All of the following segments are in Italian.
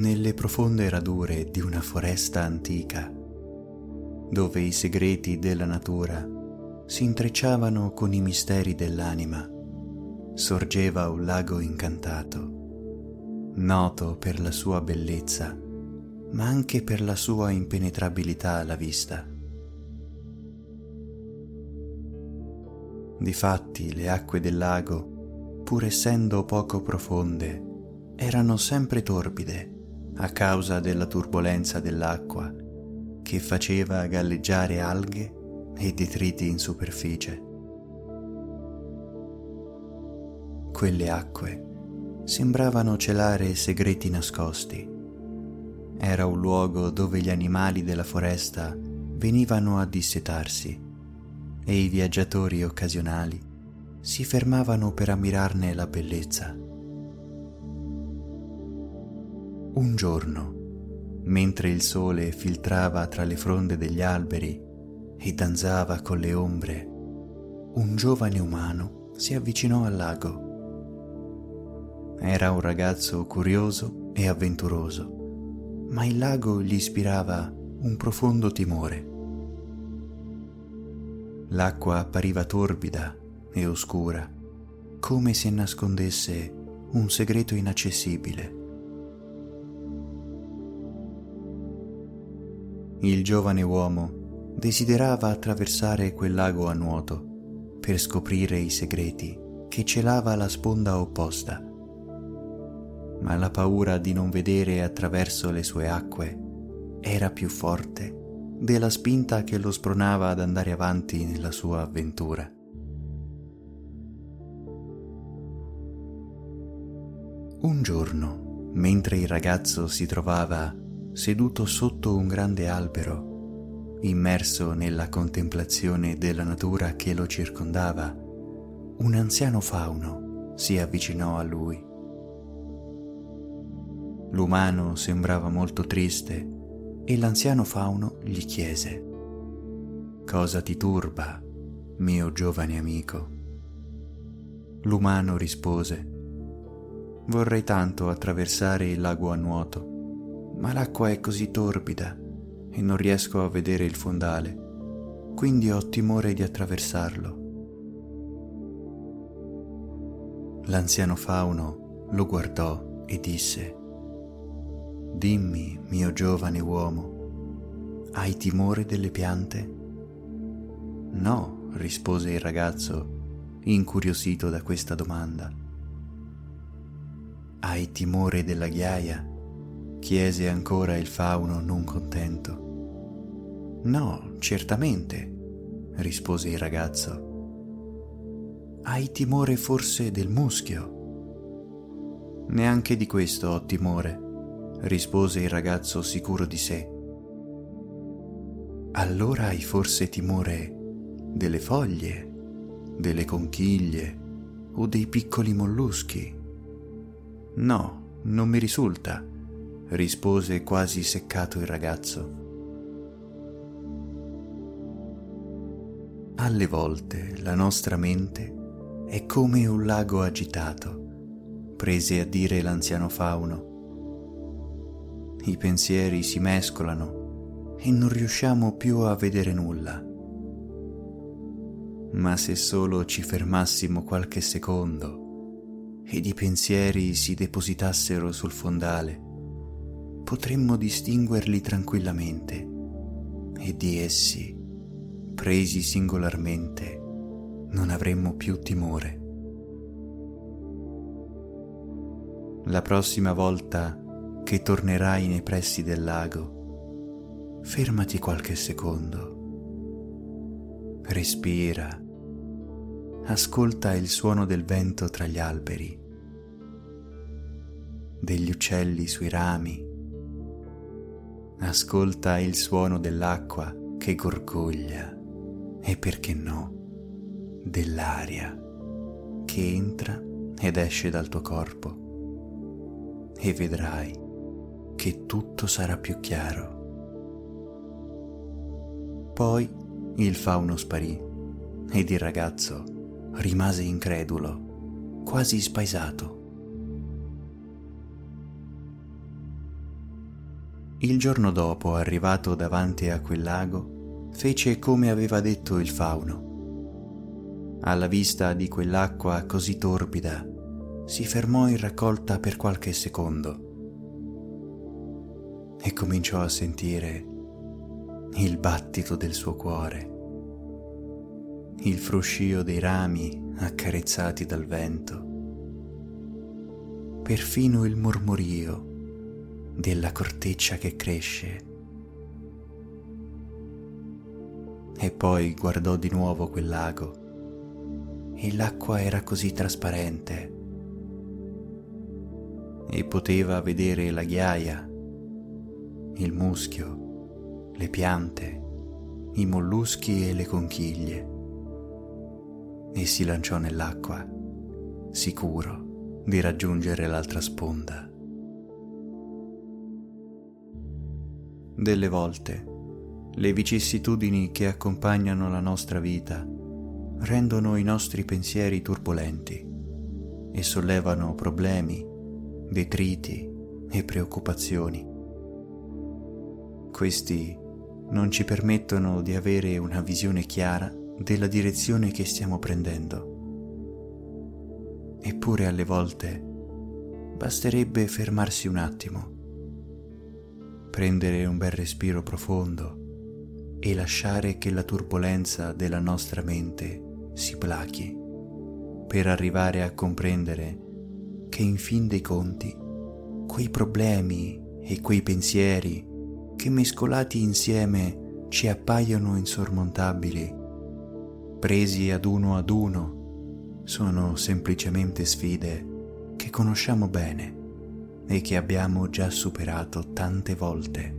nelle profonde radure di una foresta antica, dove i segreti della natura si intrecciavano con i misteri dell'anima, sorgeva un lago incantato, noto per la sua bellezza, ma anche per la sua impenetrabilità alla vista. Difatti le acque del lago, pur essendo poco profonde, erano sempre torbide a causa della turbolenza dell'acqua che faceva galleggiare alghe e detriti in superficie. Quelle acque sembravano celare segreti nascosti. Era un luogo dove gli animali della foresta venivano a dissetarsi e i viaggiatori occasionali si fermavano per ammirarne la bellezza. Un giorno, mentre il sole filtrava tra le fronde degli alberi e danzava con le ombre, un giovane umano si avvicinò al lago. Era un ragazzo curioso e avventuroso, ma il lago gli ispirava un profondo timore. L'acqua appariva torbida e oscura, come se nascondesse un segreto inaccessibile. Il giovane uomo desiderava attraversare quel lago a nuoto per scoprire i segreti che celava la sponda opposta. Ma la paura di non vedere attraverso le sue acque era più forte della spinta che lo spronava ad andare avanti nella sua avventura. Un giorno, mentre il ragazzo si trovava seduto sotto un grande albero, immerso nella contemplazione della natura che lo circondava, un anziano fauno si avvicinò a lui. L'umano sembrava molto triste e l'anziano fauno gli chiese, Cosa ti turba, mio giovane amico? L'umano rispose, Vorrei tanto attraversare il lago a nuoto, ma l'acqua è così torbida e non riesco a vedere il fondale, quindi ho timore di attraversarlo. L'anziano fauno lo guardò e disse, Dimmi, mio giovane uomo, hai timore delle piante? No, rispose il ragazzo, incuriosito da questa domanda. Hai timore della ghiaia? Chiese ancora il fauno non contento. No, certamente, rispose il ragazzo. Hai timore forse del muschio? Neanche di questo ho timore rispose il ragazzo sicuro di sé. Allora hai forse timore delle foglie, delle conchiglie o dei piccoli molluschi? No, non mi risulta, rispose quasi seccato il ragazzo. Alle volte la nostra mente è come un lago agitato, prese a dire l'anziano fauno i pensieri si mescolano e non riusciamo più a vedere nulla. Ma se solo ci fermassimo qualche secondo ed i pensieri si depositassero sul fondale, potremmo distinguerli tranquillamente e di essi, presi singolarmente, non avremmo più timore. La prossima volta che tornerai nei pressi del lago, fermati qualche secondo. Respira. Ascolta il suono del vento tra gli alberi, degli uccelli sui rami. Ascolta il suono dell'acqua che gorgoglia e perché no, dell'aria che entra ed esce dal tuo corpo e vedrai che tutto sarà più chiaro. Poi il fauno sparì ed il ragazzo rimase incredulo, quasi spaesato. Il giorno dopo, arrivato davanti a quel lago, fece come aveva detto il fauno. Alla vista di quell'acqua così torbida, si fermò in raccolta per qualche secondo e cominciò a sentire il battito del suo cuore, il fruscio dei rami accarezzati dal vento, perfino il mormorio della corteccia che cresce. E poi guardò di nuovo quel lago e l'acqua era così trasparente e poteva vedere la ghiaia, il muschio, le piante, i molluschi e le conchiglie. E si lanciò nell'acqua, sicuro di raggiungere l'altra sponda. Delle volte le vicissitudini che accompagnano la nostra vita rendono i nostri pensieri turbolenti e sollevano problemi, detriti e preoccupazioni. Questi non ci permettono di avere una visione chiara della direzione che stiamo prendendo. Eppure alle volte basterebbe fermarsi un attimo prendere un bel respiro profondo e lasciare che la turbolenza della nostra mente si plachi per arrivare a comprendere che in fin dei conti quei problemi e quei pensieri che mescolati insieme ci appaiono insormontabili, presi ad uno ad uno, sono semplicemente sfide che conosciamo bene e che abbiamo già superato tante volte.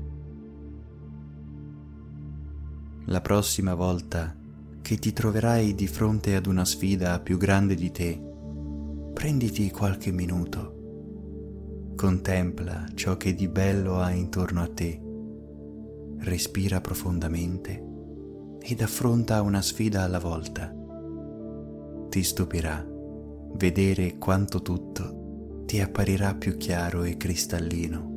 La prossima volta che ti troverai di fronte ad una sfida più grande di te, prenditi qualche minuto, contempla ciò che di bello hai intorno a te, respira profondamente ed affronta una sfida alla volta. Ti stupirà vedere quanto tutto ti apparirà più chiaro e cristallino.